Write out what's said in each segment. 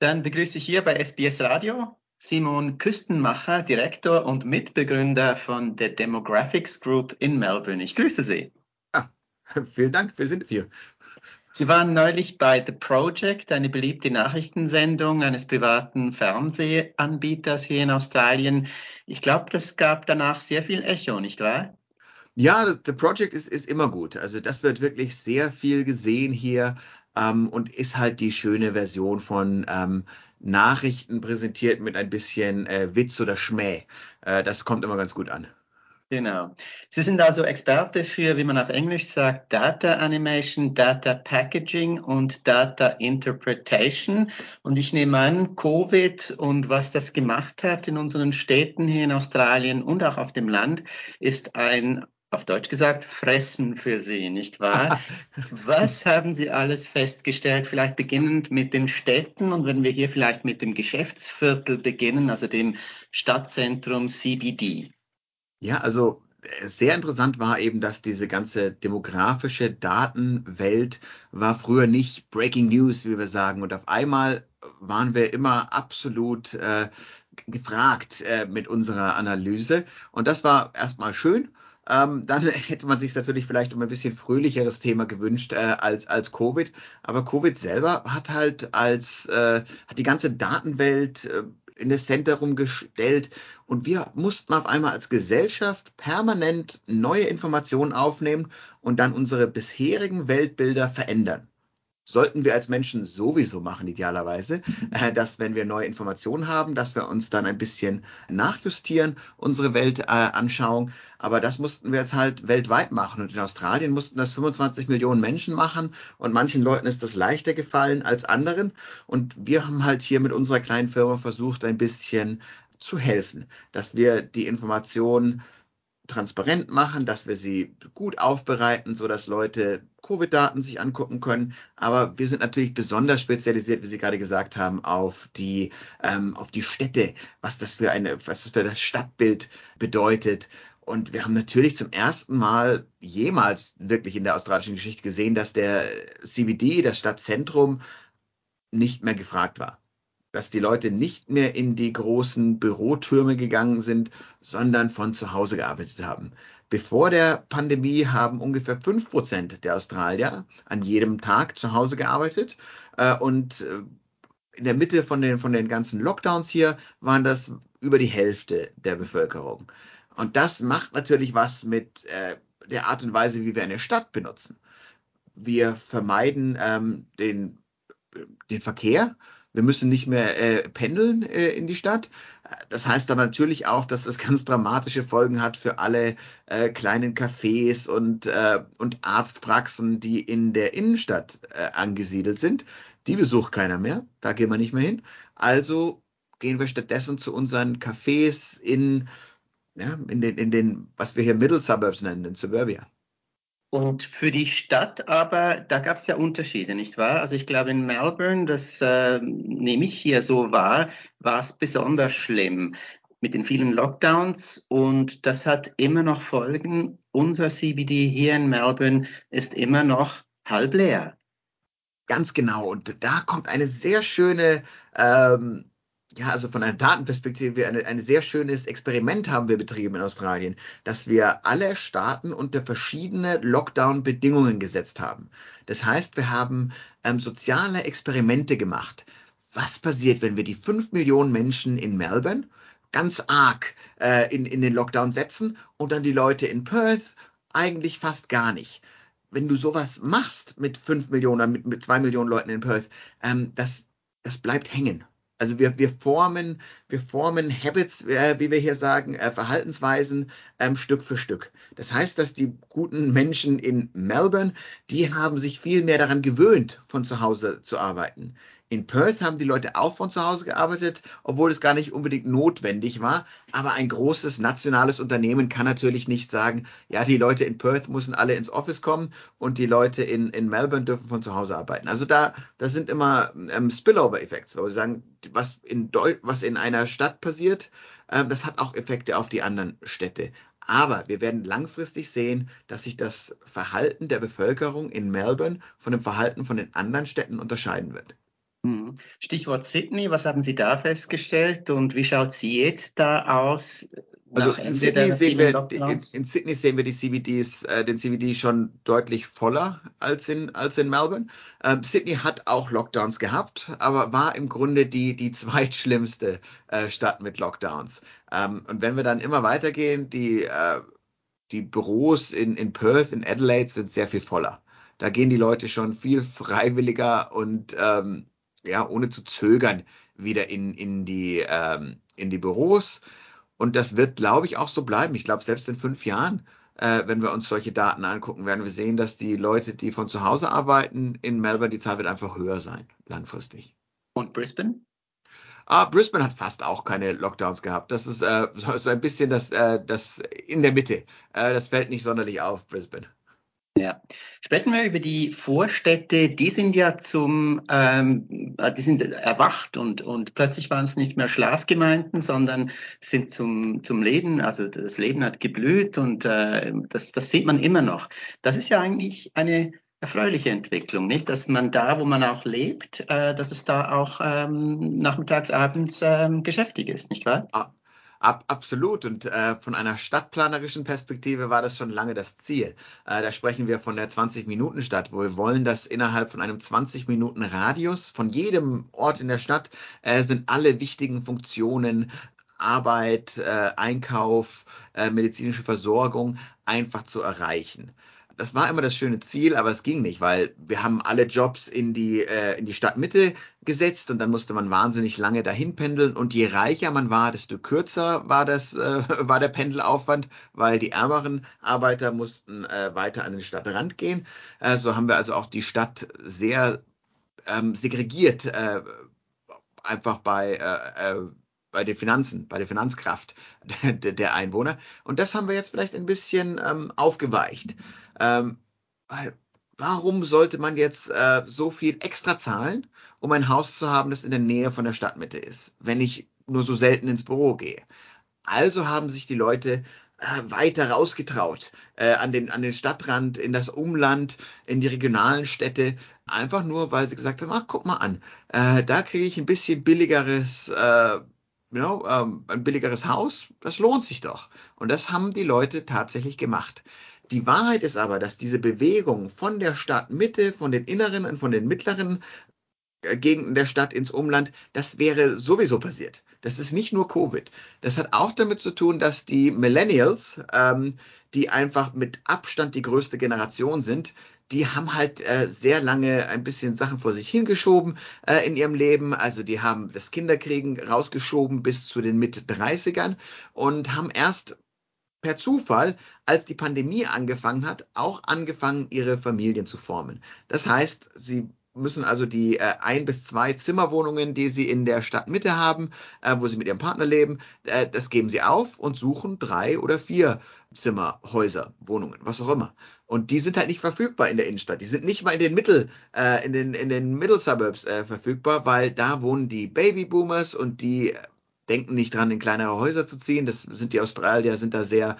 Dann begrüße ich hier bei SBS Radio Simon Küstenmacher, Direktor und Mitbegründer von der Demographics Group in Melbourne. Ich grüße Sie. Ah, vielen Dank, wir sind hier. Sie waren neulich bei The Project, eine beliebte Nachrichtensendung eines privaten Fernsehanbieters hier in Australien. Ich glaube, das gab danach sehr viel Echo, nicht wahr? Ja, The Project ist, ist immer gut. Also das wird wirklich sehr viel gesehen hier ähm, und ist halt die schöne Version von ähm, Nachrichten präsentiert mit ein bisschen äh, Witz oder Schmäh. Äh, das kommt immer ganz gut an. Genau. Sie sind also Experte für, wie man auf Englisch sagt, Data Animation, Data Packaging und Data Interpretation. Und ich nehme an, Covid und was das gemacht hat in unseren Städten hier in Australien und auch auf dem Land, ist ein auf Deutsch gesagt, fressen für Sie, nicht wahr? Was haben Sie alles festgestellt? Vielleicht beginnend mit den Städten und wenn wir hier vielleicht mit dem Geschäftsviertel beginnen, also dem Stadtzentrum CBD. Ja, also äh, sehr interessant war eben, dass diese ganze demografische Datenwelt war früher nicht Breaking News, wie wir sagen. Und auf einmal waren wir immer absolut äh, gefragt äh, mit unserer Analyse. Und das war erstmal schön. Ähm, dann hätte man sich natürlich vielleicht um ein bisschen fröhlicheres Thema gewünscht äh, als, als Covid. Aber Covid selber hat halt als, äh, hat die ganze Datenwelt äh, in das Zentrum gestellt und wir mussten auf einmal als Gesellschaft permanent neue Informationen aufnehmen und dann unsere bisherigen Weltbilder verändern sollten wir als Menschen sowieso machen, idealerweise, äh, dass wenn wir neue Informationen haben, dass wir uns dann ein bisschen nachjustieren, unsere Weltanschauung. Äh, Aber das mussten wir jetzt halt weltweit machen. Und in Australien mussten das 25 Millionen Menschen machen. Und manchen Leuten ist das leichter gefallen als anderen. Und wir haben halt hier mit unserer kleinen Firma versucht, ein bisschen zu helfen, dass wir die Informationen transparent machen, dass wir sie gut aufbereiten, so dass Leute Covid-Daten sich angucken können. Aber wir sind natürlich besonders spezialisiert, wie Sie gerade gesagt haben, auf die, ähm, auf die Städte, was das für eine, was das für das Stadtbild bedeutet. Und wir haben natürlich zum ersten Mal jemals wirklich in der australischen Geschichte gesehen, dass der CBD, das Stadtzentrum, nicht mehr gefragt war dass die Leute nicht mehr in die großen Bürotürme gegangen sind, sondern von zu Hause gearbeitet haben. Bevor der Pandemie haben ungefähr fünf Prozent der Australier an jedem Tag zu Hause gearbeitet. Äh, und äh, in der Mitte von den, von den ganzen Lockdowns hier waren das über die Hälfte der Bevölkerung. Und das macht natürlich was mit äh, der Art und Weise, wie wir eine Stadt benutzen. Wir vermeiden ähm, den, den Verkehr wir müssen nicht mehr äh, pendeln äh, in die Stadt. Das heißt aber natürlich auch, dass das ganz dramatische Folgen hat für alle äh, kleinen Cafés und, äh, und Arztpraxen, die in der Innenstadt äh, angesiedelt sind. Die besucht keiner mehr. Da gehen wir nicht mehr hin. Also gehen wir stattdessen zu unseren Cafés in, ja, in, den, in den, was wir hier Middle Suburbs nennen, in Suburbia. Und für die Stadt aber, da gab es ja Unterschiede, nicht wahr? Also ich glaube in Melbourne, das äh, nehme ich hier so wahr, war es besonders schlimm mit den vielen Lockdowns und das hat immer noch Folgen. Unser CBD hier in Melbourne ist immer noch halb leer. Ganz genau. Und da kommt eine sehr schöne ähm, ja, also von einer Datenperspektive ein eine sehr schönes Experiment haben wir betrieben in Australien, dass wir alle Staaten unter verschiedene Lockdown-Bedingungen gesetzt haben. Das heißt, wir haben ähm, soziale Experimente gemacht. Was passiert, wenn wir die fünf Millionen Menschen in Melbourne ganz arg äh, in, in den Lockdown setzen und dann die Leute in Perth eigentlich fast gar nicht? Wenn du sowas machst mit fünf Millionen, mit, mit zwei Millionen Leuten in Perth, ähm, das, das bleibt hängen. Also wir, wir formen, wir formen Habits, äh, wie wir hier sagen, äh, Verhaltensweisen ähm, Stück für Stück. Das heißt, dass die guten Menschen in Melbourne, die haben sich viel mehr daran gewöhnt, von zu Hause zu arbeiten. In Perth haben die Leute auch von zu Hause gearbeitet, obwohl es gar nicht unbedingt notwendig war. Aber ein großes nationales Unternehmen kann natürlich nicht sagen, ja, die Leute in Perth müssen alle ins Office kommen und die Leute in, in Melbourne dürfen von zu Hause arbeiten. Also da, da sind immer ähm, Spillover-Effekte, wo wir sagen, was in, Deu was in einer Stadt passiert, äh, das hat auch Effekte auf die anderen Städte. Aber wir werden langfristig sehen, dass sich das Verhalten der Bevölkerung in Melbourne von dem Verhalten von den anderen Städten unterscheiden wird. Mhm. Stichwort Sydney, was haben Sie da festgestellt und wie schaut sie jetzt da aus? Also in Sydney, sehen wir, in, in Sydney sehen wir die CBDs, äh, den CBD schon deutlich voller als in, als in Melbourne. Ähm, Sydney hat auch Lockdowns gehabt, aber war im Grunde die, die zweitschlimmste äh, Stadt mit Lockdowns. Ähm, und wenn wir dann immer weitergehen, die, äh, die Büros in, in Perth, in Adelaide sind sehr viel voller. Da gehen die Leute schon viel freiwilliger und ähm, ja, ohne zu zögern wieder in, in, die, ähm, in die Büros. Und das wird, glaube ich, auch so bleiben. Ich glaube, selbst in fünf Jahren, äh, wenn wir uns solche Daten angucken, werden wir sehen, dass die Leute, die von zu Hause arbeiten, in Melbourne, die Zahl wird einfach höher sein, langfristig. Und Brisbane? Ah, Brisbane hat fast auch keine Lockdowns gehabt. Das ist äh, so ein bisschen das, äh, das in der Mitte. Äh, das fällt nicht sonderlich auf, Brisbane. Ja, sprechen wir über die Vorstädte. Die sind ja zum, ähm, die sind erwacht und, und plötzlich waren es nicht mehr Schlafgemeinden, sondern sind zum, zum Leben, also das Leben hat geblüht und äh, das, das sieht man immer noch. Das ist ja eigentlich eine erfreuliche Entwicklung, nicht? Dass man da, wo man auch lebt, äh, dass es da auch ähm, nachmittags, abends ähm, geschäftig ist, nicht wahr? Ab, absolut. Und äh, von einer stadtplanerischen Perspektive war das schon lange das Ziel. Äh, da sprechen wir von der 20-Minuten-Stadt, wo wir wollen, dass innerhalb von einem 20-Minuten-Radius von jedem Ort in der Stadt äh, sind alle wichtigen Funktionen Arbeit, äh, Einkauf, äh, medizinische Versorgung einfach zu erreichen das war immer das schöne Ziel, aber es ging nicht, weil wir haben alle Jobs in die, äh, in die Stadtmitte gesetzt und dann musste man wahnsinnig lange dahin pendeln und je reicher man war, desto kürzer war das, äh, war der Pendelaufwand, weil die ärmeren Arbeiter mussten äh, weiter an den Stadtrand gehen. Äh, so haben wir also auch die Stadt sehr ähm, segregiert, äh, einfach bei äh, bei den Finanzen, bei der Finanzkraft der, der Einwohner. Und das haben wir jetzt vielleicht ein bisschen ähm, aufgeweicht. Ähm, weil, warum sollte man jetzt äh, so viel extra zahlen, um ein Haus zu haben, das in der Nähe von der Stadtmitte ist, wenn ich nur so selten ins Büro gehe? Also haben sich die Leute äh, weiter rausgetraut äh, an, den, an den Stadtrand, in das Umland, in die regionalen Städte, einfach nur, weil sie gesagt haben, ach, guck mal an, äh, da kriege ich ein bisschen billigeres äh, you know, ähm, ein billigeres Haus, das lohnt sich doch. Und das haben die Leute tatsächlich gemacht. Die Wahrheit ist aber, dass diese Bewegung von der Stadtmitte, von den inneren und von den mittleren äh, Gegenden der Stadt ins Umland, das wäre sowieso passiert. Das ist nicht nur Covid. Das hat auch damit zu tun, dass die Millennials, ähm, die einfach mit Abstand die größte Generation sind, die haben halt äh, sehr lange ein bisschen Sachen vor sich hingeschoben äh, in ihrem Leben. Also die haben das Kinderkriegen rausgeschoben bis zu den Mitte-30ern und haben erst per Zufall, als die Pandemie angefangen hat, auch angefangen, ihre Familien zu formen. Das heißt, sie müssen also die äh, ein bis zwei Zimmerwohnungen, die sie in der Stadtmitte haben, äh, wo sie mit ihrem Partner leben, äh, das geben sie auf und suchen drei oder vier Zimmerhäuser, Wohnungen, was auch immer. Und die sind halt nicht verfügbar in der Innenstadt. Die sind nicht mal in den Mittel, äh, in den in den Middle Suburbs äh, verfügbar, weil da wohnen die Babyboomers und die denken nicht dran, in kleinere Häuser zu ziehen. Das sind die Australier, sind da sehr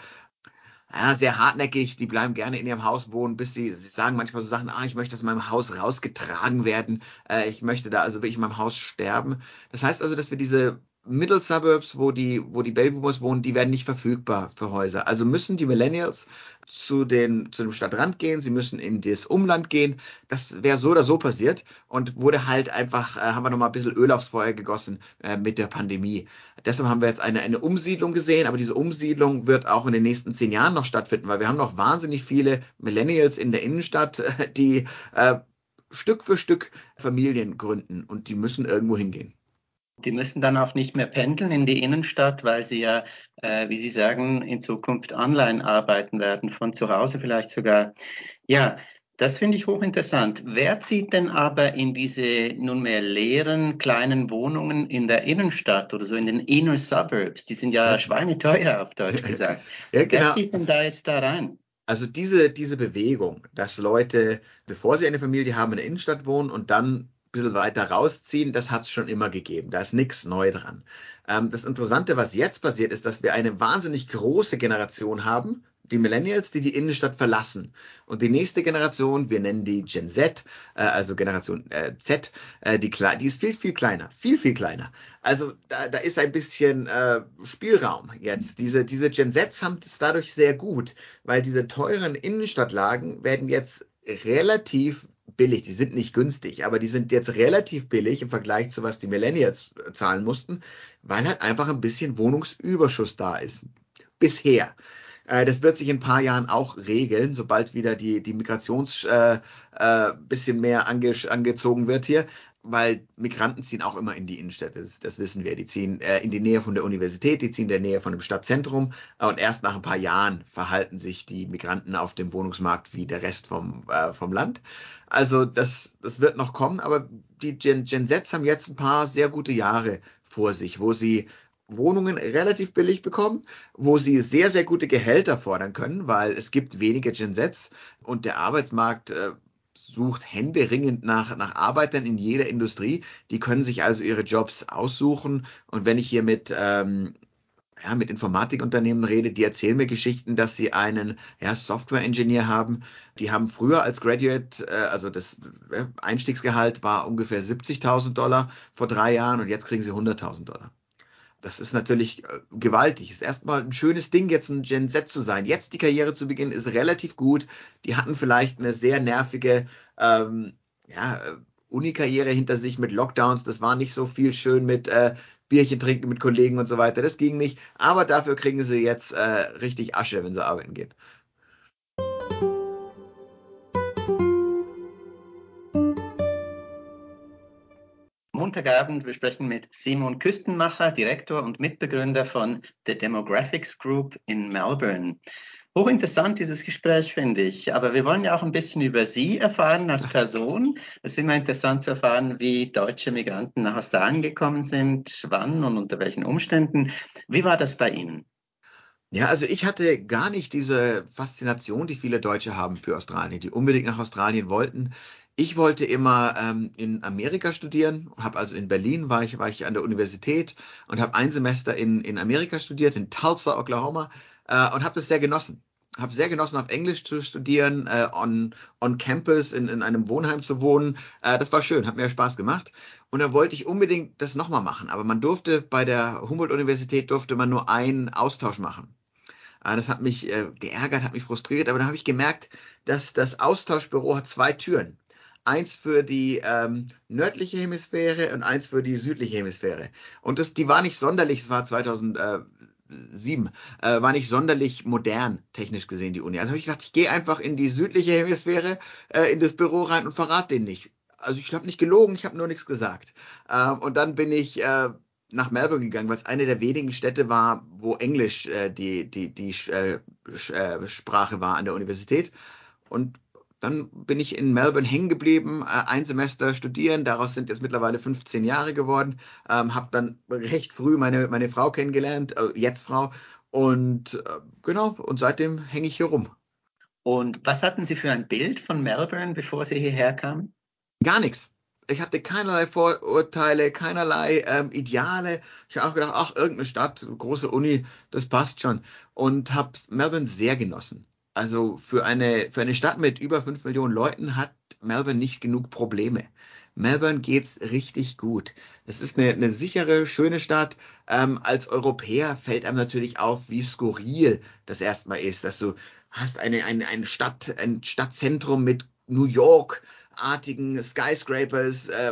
ja, sehr hartnäckig, die bleiben gerne in ihrem Haus wohnen, bis sie, sie sagen manchmal so Sachen, ah, ich möchte aus meinem Haus rausgetragen werden, äh, ich möchte da also wirklich in meinem Haus sterben. Das heißt also, dass wir diese Middle Suburbs, wo die, wo die Babyboomers wohnen, die werden nicht verfügbar für Häuser. Also müssen die Millennials zu, den, zu dem Stadtrand gehen, sie müssen in das Umland gehen. Das wäre so oder so passiert und wurde halt einfach, äh, haben wir nochmal ein bisschen Öl aufs Feuer gegossen äh, mit der Pandemie. Deshalb haben wir jetzt eine, eine Umsiedlung gesehen, aber diese Umsiedlung wird auch in den nächsten zehn Jahren noch stattfinden, weil wir haben noch wahnsinnig viele Millennials in der Innenstadt, die äh, Stück für Stück Familien gründen und die müssen irgendwo hingehen. Die müssen dann auch nicht mehr pendeln in die Innenstadt, weil sie ja, äh, wie Sie sagen, in Zukunft online arbeiten werden, von zu Hause vielleicht sogar. Ja, das finde ich hochinteressant. Wer zieht denn aber in diese nunmehr leeren kleinen Wohnungen in der Innenstadt oder so in den Inner Suburbs? Die sind ja schweineteuer auf Deutsch gesagt. ja, genau. Wer zieht denn da jetzt da rein? Also diese, diese Bewegung, dass Leute, bevor sie eine Familie haben, in der Innenstadt wohnen und dann bisschen weiter rausziehen, das hat es schon immer gegeben. Da ist nichts neu dran. Ähm, das Interessante, was jetzt passiert, ist, dass wir eine wahnsinnig große Generation haben, die Millennials, die die Innenstadt verlassen. Und die nächste Generation, wir nennen die Gen Z, äh, also Generation äh, Z, äh, die, die ist viel, viel kleiner, viel, viel kleiner. Also da, da ist ein bisschen äh, Spielraum jetzt. Diese, diese Gen Zs haben es dadurch sehr gut, weil diese teuren Innenstadtlagen werden jetzt relativ billig. Die sind nicht günstig, aber die sind jetzt relativ billig im Vergleich zu was die Millennials zahlen mussten, weil halt einfach ein bisschen Wohnungsüberschuss da ist. Bisher. Äh, das wird sich in ein paar Jahren auch regeln, sobald wieder die, die Migrations äh, äh, bisschen mehr ange, angezogen wird hier, weil Migranten ziehen auch immer in die Innenstädte, das, das wissen wir. Die ziehen äh, in die Nähe von der Universität, die ziehen in der Nähe von dem Stadtzentrum äh, und erst nach ein paar Jahren verhalten sich die Migranten auf dem Wohnungsmarkt wie der Rest vom, äh, vom Land. Also das, das wird noch kommen, aber die Gen, Gen Zs haben jetzt ein paar sehr gute Jahre vor sich, wo sie Wohnungen relativ billig bekommen, wo sie sehr, sehr gute Gehälter fordern können, weil es gibt wenige Gen Zs und der Arbeitsmarkt äh, sucht händeringend nach, nach Arbeitern in jeder Industrie. Die können sich also ihre Jobs aussuchen. Und wenn ich hier mit, ähm, ja, mit Informatikunternehmen rede, die erzählen mir Geschichten, dass sie einen ja, Software-Engineer haben. Die haben früher als Graduate, äh, also das äh, Einstiegsgehalt war ungefähr 70.000 Dollar vor drei Jahren und jetzt kriegen sie 100.000 Dollar das ist natürlich äh, gewaltig. Ist erstmal ein schönes Ding, jetzt ein Gen Z zu sein. Jetzt die Karriere zu beginnen, ist relativ gut. Die hatten vielleicht eine sehr nervige ähm, ja, äh, Uni-Karriere hinter sich mit Lockdowns. Das war nicht so viel schön mit äh, Bierchen trinken mit Kollegen und so weiter. Das ging nicht. Aber dafür kriegen sie jetzt äh, richtig Asche, wenn sie arbeiten gehen. Montagabend. Wir sprechen mit Simon Küstenmacher, Direktor und Mitbegründer von The Demographics Group in Melbourne. Hochinteressant dieses Gespräch, finde ich. Aber wir wollen ja auch ein bisschen über Sie erfahren als Person. Es ist immer interessant zu erfahren, wie deutsche Migranten nach Australien gekommen sind, wann und unter welchen Umständen. Wie war das bei Ihnen? Ja, also ich hatte gar nicht diese Faszination, die viele Deutsche haben für Australien, die unbedingt nach Australien wollten. Ich wollte immer ähm, in Amerika studieren, habe also in Berlin war ich, war ich an der Universität und habe ein Semester in, in Amerika studiert, in Tulsa, Oklahoma, äh, und habe das sehr genossen. Habe sehr genossen, auf Englisch zu studieren, äh, on, on campus in, in einem Wohnheim zu wohnen. Äh, das war schön, hat mir Spaß gemacht. Und da wollte ich unbedingt das nochmal machen. Aber man durfte bei der Humboldt-Universität durfte man nur einen Austausch machen. Äh, das hat mich äh, geärgert, hat mich frustriert, aber dann habe ich gemerkt, dass das Austauschbüro hat zwei Türen eins für die ähm, nördliche Hemisphäre und eins für die südliche Hemisphäre. Und das, die war nicht sonderlich, es war 2007, äh, war nicht sonderlich modern, technisch gesehen, die Uni. Also habe ich gedacht, ich gehe einfach in die südliche Hemisphäre, äh, in das Büro rein und verrate den nicht. Also ich habe nicht gelogen, ich habe nur nichts gesagt. Ähm, und dann bin ich äh, nach Melbourne gegangen, weil es eine der wenigen Städte war, wo Englisch äh, die, die, die äh, äh, Sprache war an der Universität. Und dann bin ich in Melbourne hängen geblieben, äh, ein Semester studieren. Daraus sind jetzt mittlerweile 15 Jahre geworden. Ähm, habe dann recht früh meine, meine Frau kennengelernt, äh, jetzt Frau. Und äh, genau, und seitdem hänge ich hier rum. Und was hatten Sie für ein Bild von Melbourne, bevor Sie hierher kamen? Gar nichts. Ich hatte keinerlei Vorurteile, keinerlei ähm, Ideale. Ich habe auch gedacht, ach, irgendeine Stadt, große Uni, das passt schon. Und habe Melbourne sehr genossen. Also für eine, für eine Stadt mit über fünf Millionen Leuten hat Melbourne nicht genug Probleme. Melbourne geht's richtig gut. Es ist eine, eine sichere, schöne Stadt. Ähm, als Europäer fällt einem natürlich auf, wie skurril das erstmal ist, dass du hast eine, eine, eine Stadt, ein Stadtzentrum mit New York, artigen Skyscrapers äh,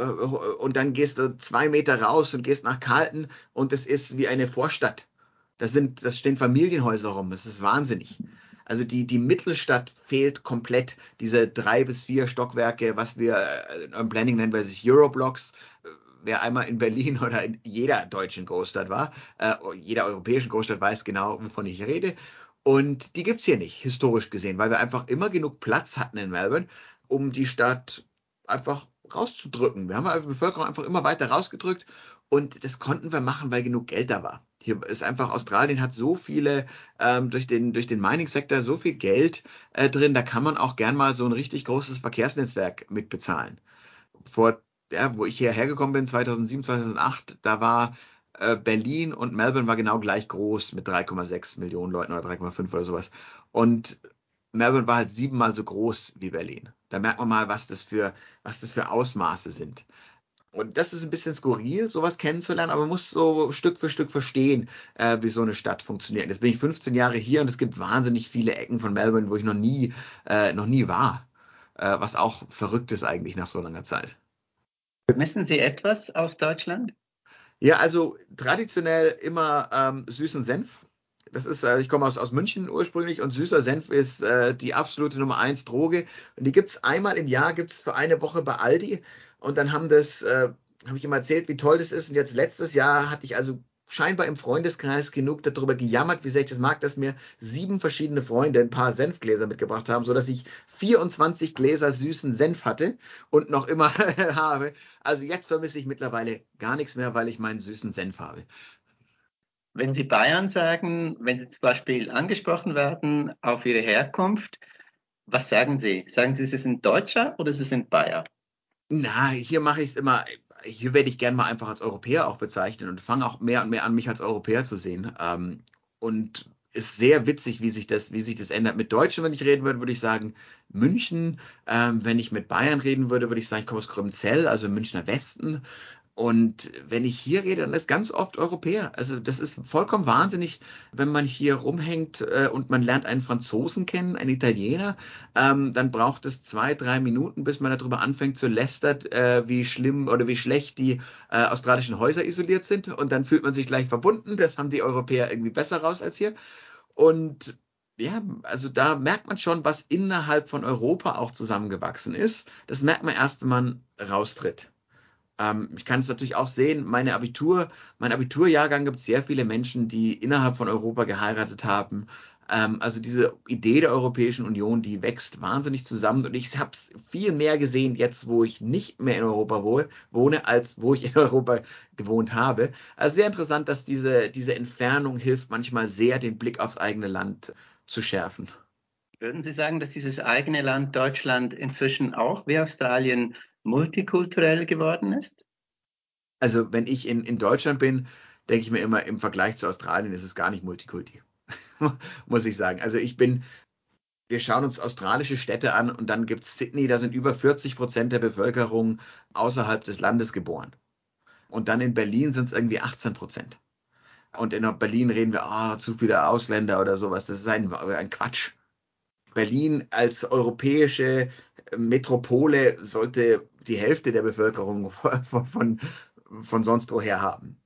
und dann gehst du zwei Meter raus und gehst nach Carlton und es ist wie eine Vorstadt. Da sind, das stehen Familienhäuser rum. Es ist wahnsinnig. Also die, die Mittelstadt fehlt komplett. Diese drei bis vier Stockwerke, was wir äh, im Planning nennen wir sich Euroblocks. Äh, wer einmal in Berlin oder in jeder deutschen Großstadt war, äh, jeder europäischen Großstadt weiß genau, wovon ich rede. Und die gibt's hier nicht, historisch gesehen, weil wir einfach immer genug Platz hatten in Melbourne, um die Stadt einfach rauszudrücken. Wir haben die Bevölkerung einfach immer weiter rausgedrückt und das konnten wir machen, weil genug Geld da war. Hier ist einfach, Australien hat so viele, ähm, durch den, durch den Mining-Sektor so viel Geld äh, drin, da kann man auch gern mal so ein richtig großes Verkehrsnetzwerk mitbezahlen. Vor, ja, wo ich hierher gekommen bin, 2007, 2008, da war Äh, Berlin und Melbourne war genau gleich groß mit 3,6 Millionen Leuten oder 3,5 oder sowas. Und Melbourne war halt siebenmal so groß wie Berlin. Da merkt man mal, was das für, was das für Ausmaße sind. Und das ist ein bisschen skurril, sowas kennenzulernen, aber man muss so Stück für Stück verstehen, äh, wie so eine Stadt funktioniert. Jetzt bin ich 15 Jahre hier und es gibt wahnsinnig viele Ecken von Melbourne, wo ich noch nie, äh, noch nie war. Äh, was auch verrückt ist eigentlich nach so langer Zeit. Vermissen Sie etwas aus Deutschland? Ja, also traditionell immer ähm, süßen Senf. Das ist, äh, ich komme aus, aus München ursprünglich und süßer Senf ist äh, die absolute Nummer eins Droge. Und die gibt's einmal im Jahr, gibt's für eine Woche bei Aldi. Und dann haben das, äh, habe ich immer erzählt, wie toll das ist. Und jetzt letztes Jahr hatte ich also scheinbar im Freundeskreis genug darüber gejammert, wie sehr ich das mag, dass mir sieben verschiedene Freunde ein paar Senfgläser mitgebracht haben, sodass ich 24 Gläser süßen Senf hatte und noch immer habe. Also jetzt vermisse ich mittlerweile gar nichts mehr, weil ich meinen süßen Senf habe. Wenn Sie Bayern sagen, wenn Sie zum Beispiel angesprochen werden auf Ihre Herkunft, was sagen Sie? Sagen Sie, Sie sind Deutscher oder Sie sind Bayer? Na, hier mache ich es immer, hier werde ich gerne mal einfach als Europäer auch bezeichnen und fange auch mehr und mehr an, mich als Europäer zu sehen. Ähm, und ist sehr witzig, wie sich das, wie sich das ändert. Mit Deutschen, wenn ich reden würde, würde ich sagen München. Ähm, wenn ich mit Bayern reden würde, würde ich sagen, ich komme aus Grümzell, also Münchner Westen. Und wenn ich hier rede, dann ist ganz oft Europäer. Also das ist vollkommen wahnsinnig, wenn man hier rumhängt äh, und man lernt einen Franzosen kennen, einen Italiener, ähm, dann braucht es zwei, drei Minuten, bis man darüber anfängt zu lästern, äh, wie schlimm oder wie schlecht die äh, australischen Häuser isoliert sind. Und dann fühlt man sich gleich verbunden. Das haben die Europäer irgendwie besser raus als hier. Und ja, also da merkt man schon, was innerhalb von Europa auch zusammengewachsen ist. Das merkt man erst, wenn man raustritt. Ähm, ich kann es natürlich auch sehen, meine Abitur, mein Abiturjahrgang gibt es sehr viele Menschen, die innerhalb von Europa geheiratet haben. Ähm, also diese Idee der Europäischen Union, die wächst wahnsinnig zusammen und ich habe es viel mehr gesehen jetzt, wo ich nicht mehr in Europa wohne, als wo ich in Europa gewohnt habe. Also sehr interessant, dass diese, diese Entfernung hilft manchmal sehr, den Blick aufs eigene Land zu schärfen. Würden Sie sagen, dass dieses eigene Land Deutschland inzwischen auch wie Australien multikulturell geworden ist? Also wenn ich in, in Deutschland bin, denke ich mir immer, im Vergleich zu Australien ist es gar nicht Multikulti, muss ich sagen. Also ich bin, wir schauen uns australische Städte an und dann gibt es Sydney, da sind über 40 Prozent der Bevölkerung außerhalb des Landes geboren. Und dann in Berlin sind es irgendwie 18 Prozent. Und in Berlin reden wir, oh, zu viele Ausländer oder sowas. Das ist ein, ein Quatsch. Berlin als europäische Metropole sollte die Hälfte der Bevölkerung von, von, von sonst woher haben.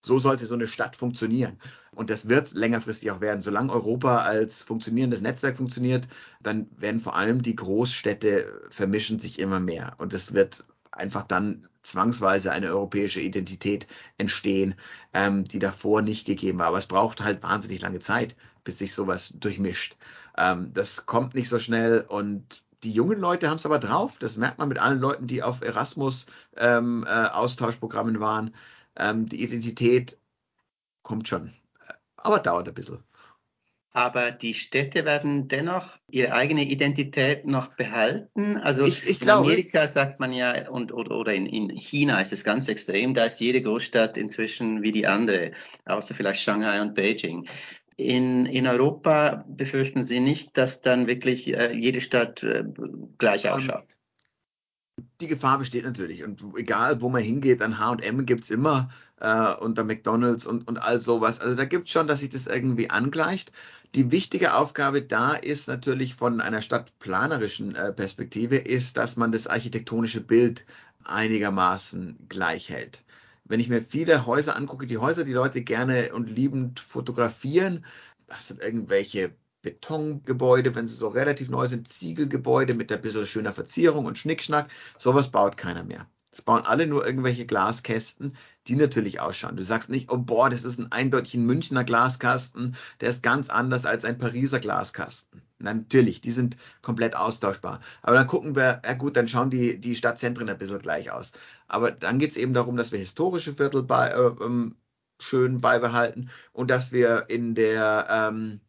So sollte so eine Stadt funktionieren. Und das wird längerfristig auch werden. Solange Europa als funktionierendes Netzwerk funktioniert, dann werden vor allem die Großstädte vermischen sich immer mehr. Und es wird einfach dann zwangsweise eine europäische Identität entstehen, ähm, die davor nicht gegeben war. Aber es braucht halt wahnsinnig lange Zeit, bis sich sowas durchmischt. Ähm, das kommt nicht so schnell und die jungen Leute haben es aber drauf. Das merkt man mit allen Leuten, die auf Erasmus ähm, äh, Austauschprogrammen waren. Ähm, die Identität kommt schon, aber dauert ein bisschen. Aber die Städte werden dennoch ihre eigene Identität noch behalten. Also ich, ich in glaube, Amerika sagt man ja, und, oder, oder in, in China ist es ganz extrem, da ist jede Großstadt inzwischen wie die andere, außer vielleicht Shanghai und Beijing. In, in Europa befürchten Sie nicht, dass dann wirklich äh, jede Stadt äh, gleich ausschaut? Die Gefahr besteht natürlich. Und egal, wo man hingeht, an HM gibt es immer äh, unter McDonalds und, und all sowas. Also da gibt es schon, dass sich das irgendwie angleicht. Die wichtige Aufgabe da ist natürlich von einer stadtplanerischen äh, Perspektive, ist, dass man das architektonische Bild einigermaßen gleich hält wenn ich mir viele Häuser angucke, die Häuser, die Leute gerne und liebend fotografieren, das sind irgendwelche Betongebäude, wenn sie so relativ neu sind, Ziegelgebäude mit ein bisschen schöner Verzierung und Schnickschnack. Sowas baut keiner mehr. Es bauen alle nur irgendwelche Glaskästen, die natürlich ausschauen. Du sagst nicht, oh boah, das ist ein eindeutig ein Münchner Glaskasten, der ist ganz anders als ein Pariser Glaskasten. natürlich, die sind komplett austauschbar. Aber dann gucken wir, ja gut, dann schauen die, die Stadtzentren ein bisschen gleich aus. Aber dann geht es eben darum, dass wir historische Viertel bei, äh, ähm, schön beibehalten und dass wir in der, ähm,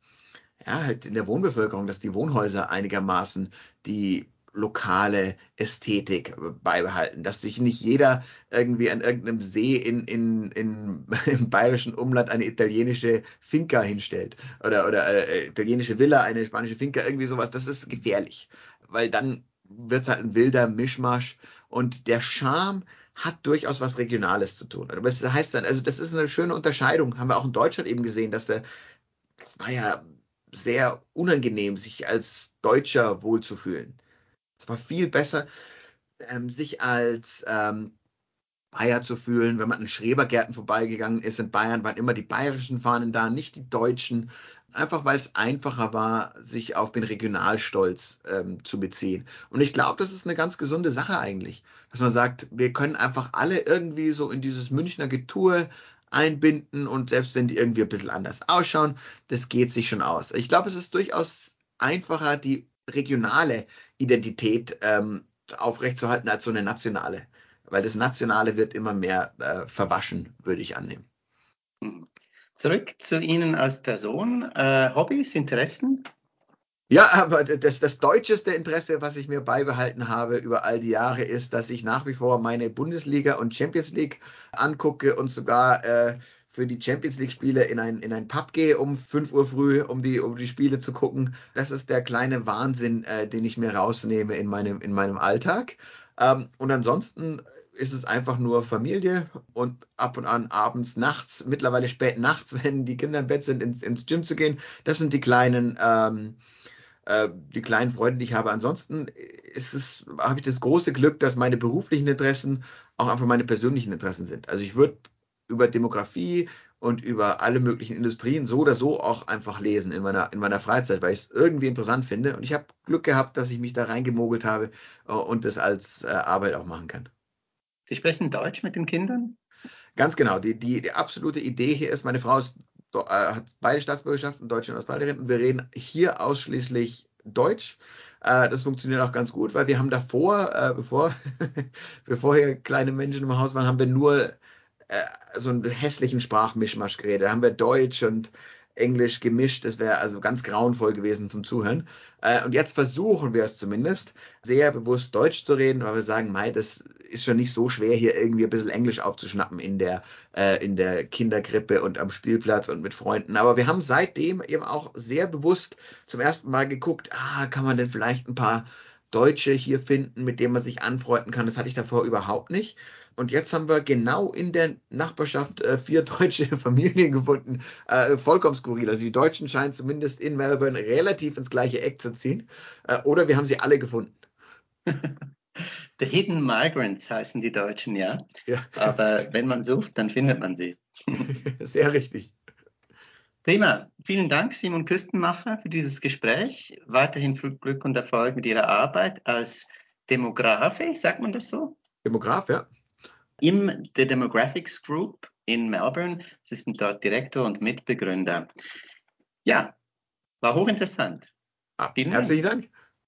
ja, halt in der Wohnbevölkerung, dass die Wohnhäuser einigermaßen die lokale Ästhetik beibehalten, dass sich nicht jeder irgendwie an irgendeinem See in, in, in, im bayerischen Umland eine italienische Finca hinstellt oder, oder eine äh, italienische Villa, eine spanische Finca, irgendwie sowas. Das ist gefährlich, weil dann wird es halt ein wilder Mischmasch und der Charme hat durchaus was Regionales zu tun. Aber das heißt dann, also das ist eine schöne Unterscheidung, haben wir auch in Deutschland eben gesehen, dass der, das war ja sehr unangenehm, sich als Deutscher wohlzufühlen. Es war viel besser, ähm, sich als ähm, Bayer zu fühlen. Wenn man an Schrebergärten vorbeigegangen ist in Bayern, waren immer die bayerischen Fahnen da, nicht die deutschen. Einfach weil es einfacher war, sich auf den Regionalstolz ähm, zu beziehen. Und ich glaube, das ist eine ganz gesunde Sache eigentlich, dass man sagt, wir können einfach alle irgendwie so in dieses Münchner Getue einbinden und selbst wenn die irgendwie ein bisschen anders ausschauen, das geht sich schon aus. Ich glaube, es ist durchaus einfacher, die regionale Identität ähm, aufrechtzuerhalten als so eine nationale. Weil das Nationale wird immer mehr äh, verwaschen, würde ich annehmen. Hm. Zurück zu Ihnen als Person. Äh, Hobbys, Interessen? Ja, aber das, das deutscheste Interesse, was ich mir beibehalten habe über all die Jahre, ist, dass ich nach wie vor meine Bundesliga und Champions League angucke und sogar äh, für die Champions League-Spiele in ein, in ein Pub gehe um 5 Uhr früh, um die, um die Spiele zu gucken. Das ist der kleine Wahnsinn, äh, den ich mir rausnehme in meinem, in meinem Alltag. Ähm, und ansonsten ist es einfach nur Familie und ab und an abends, nachts, mittlerweile spät nachts, wenn die Kinder im Bett sind, ins, ins Gym zu gehen. Das sind die kleinen ähm, äh, die kleinen Freunde, die ich habe. Ansonsten ist es, habe ich das große Glück, dass meine beruflichen Interessen auch einfach meine persönlichen Interessen sind. Also ich würde über Demografie und über alle möglichen Industrien so oder so auch einfach lesen in meiner, in meiner Freizeit, weil ich es irgendwie interessant finde. Und ich habe Glück gehabt, dass ich mich da reingemogelt habe äh, und das als äh, Arbeit auch machen kann. Sie sprechen Deutsch mit den Kindern? Ganz genau. Die, die, die absolute Idee hier ist, meine Frau ist äh, hat beide Staatsbürgerschaften, Deutsche und Australierin. Und wir reden hier ausschließlich Deutsch. Äh, das funktioniert auch ganz gut, weil wir haben davor, äh, bevor, bevor hier kleine Menschen im Haus waren, haben wir nur so einen hässlichen Sprachmischmasch geredet. Da haben wir Deutsch und Englisch gemischt. Das wäre also ganz grauenvoll gewesen zum Zuhören. Äh, und jetzt versuchen wir es zumindest, sehr bewusst Deutsch zu reden, weil wir sagen, Mai, das ist schon nicht so schwer, hier irgendwie ein bisschen Englisch aufzuschnappen in der, äh, in der Kinderkrippe und am Spielplatz und mit Freunden. Aber wir haben seitdem eben auch sehr bewusst zum ersten Mal geguckt, ah, kann man denn vielleicht ein paar Deutsche hier finden, mit denen man sich anfreunden kann. Das hatte ich davor überhaupt nicht. Und jetzt haben wir genau in der Nachbarschaft äh, vier deutsche Familien gefunden. Äh, vollkommen skurril. Also die Deutschen scheinen zumindest in Melbourne relativ ins gleiche Eck zu ziehen. Äh, oder wir haben sie alle gefunden. The Hidden Migrants heißen die Deutschen, ja. ja. Aber wenn man sucht, dann findet man sie. Sehr richtig. Prima. Vielen Dank, Simon Küstenmacher, für dieses Gespräch. Weiterhin viel Glück und Erfolg mit Ihrer Arbeit als Demografe, sagt man das so? Demograf, ja im The Demographics Group in Melbourne. Sie sind dort Direktor und Mitbegründer. Ja, war hochinteressant. Ah, herzlichen Dank.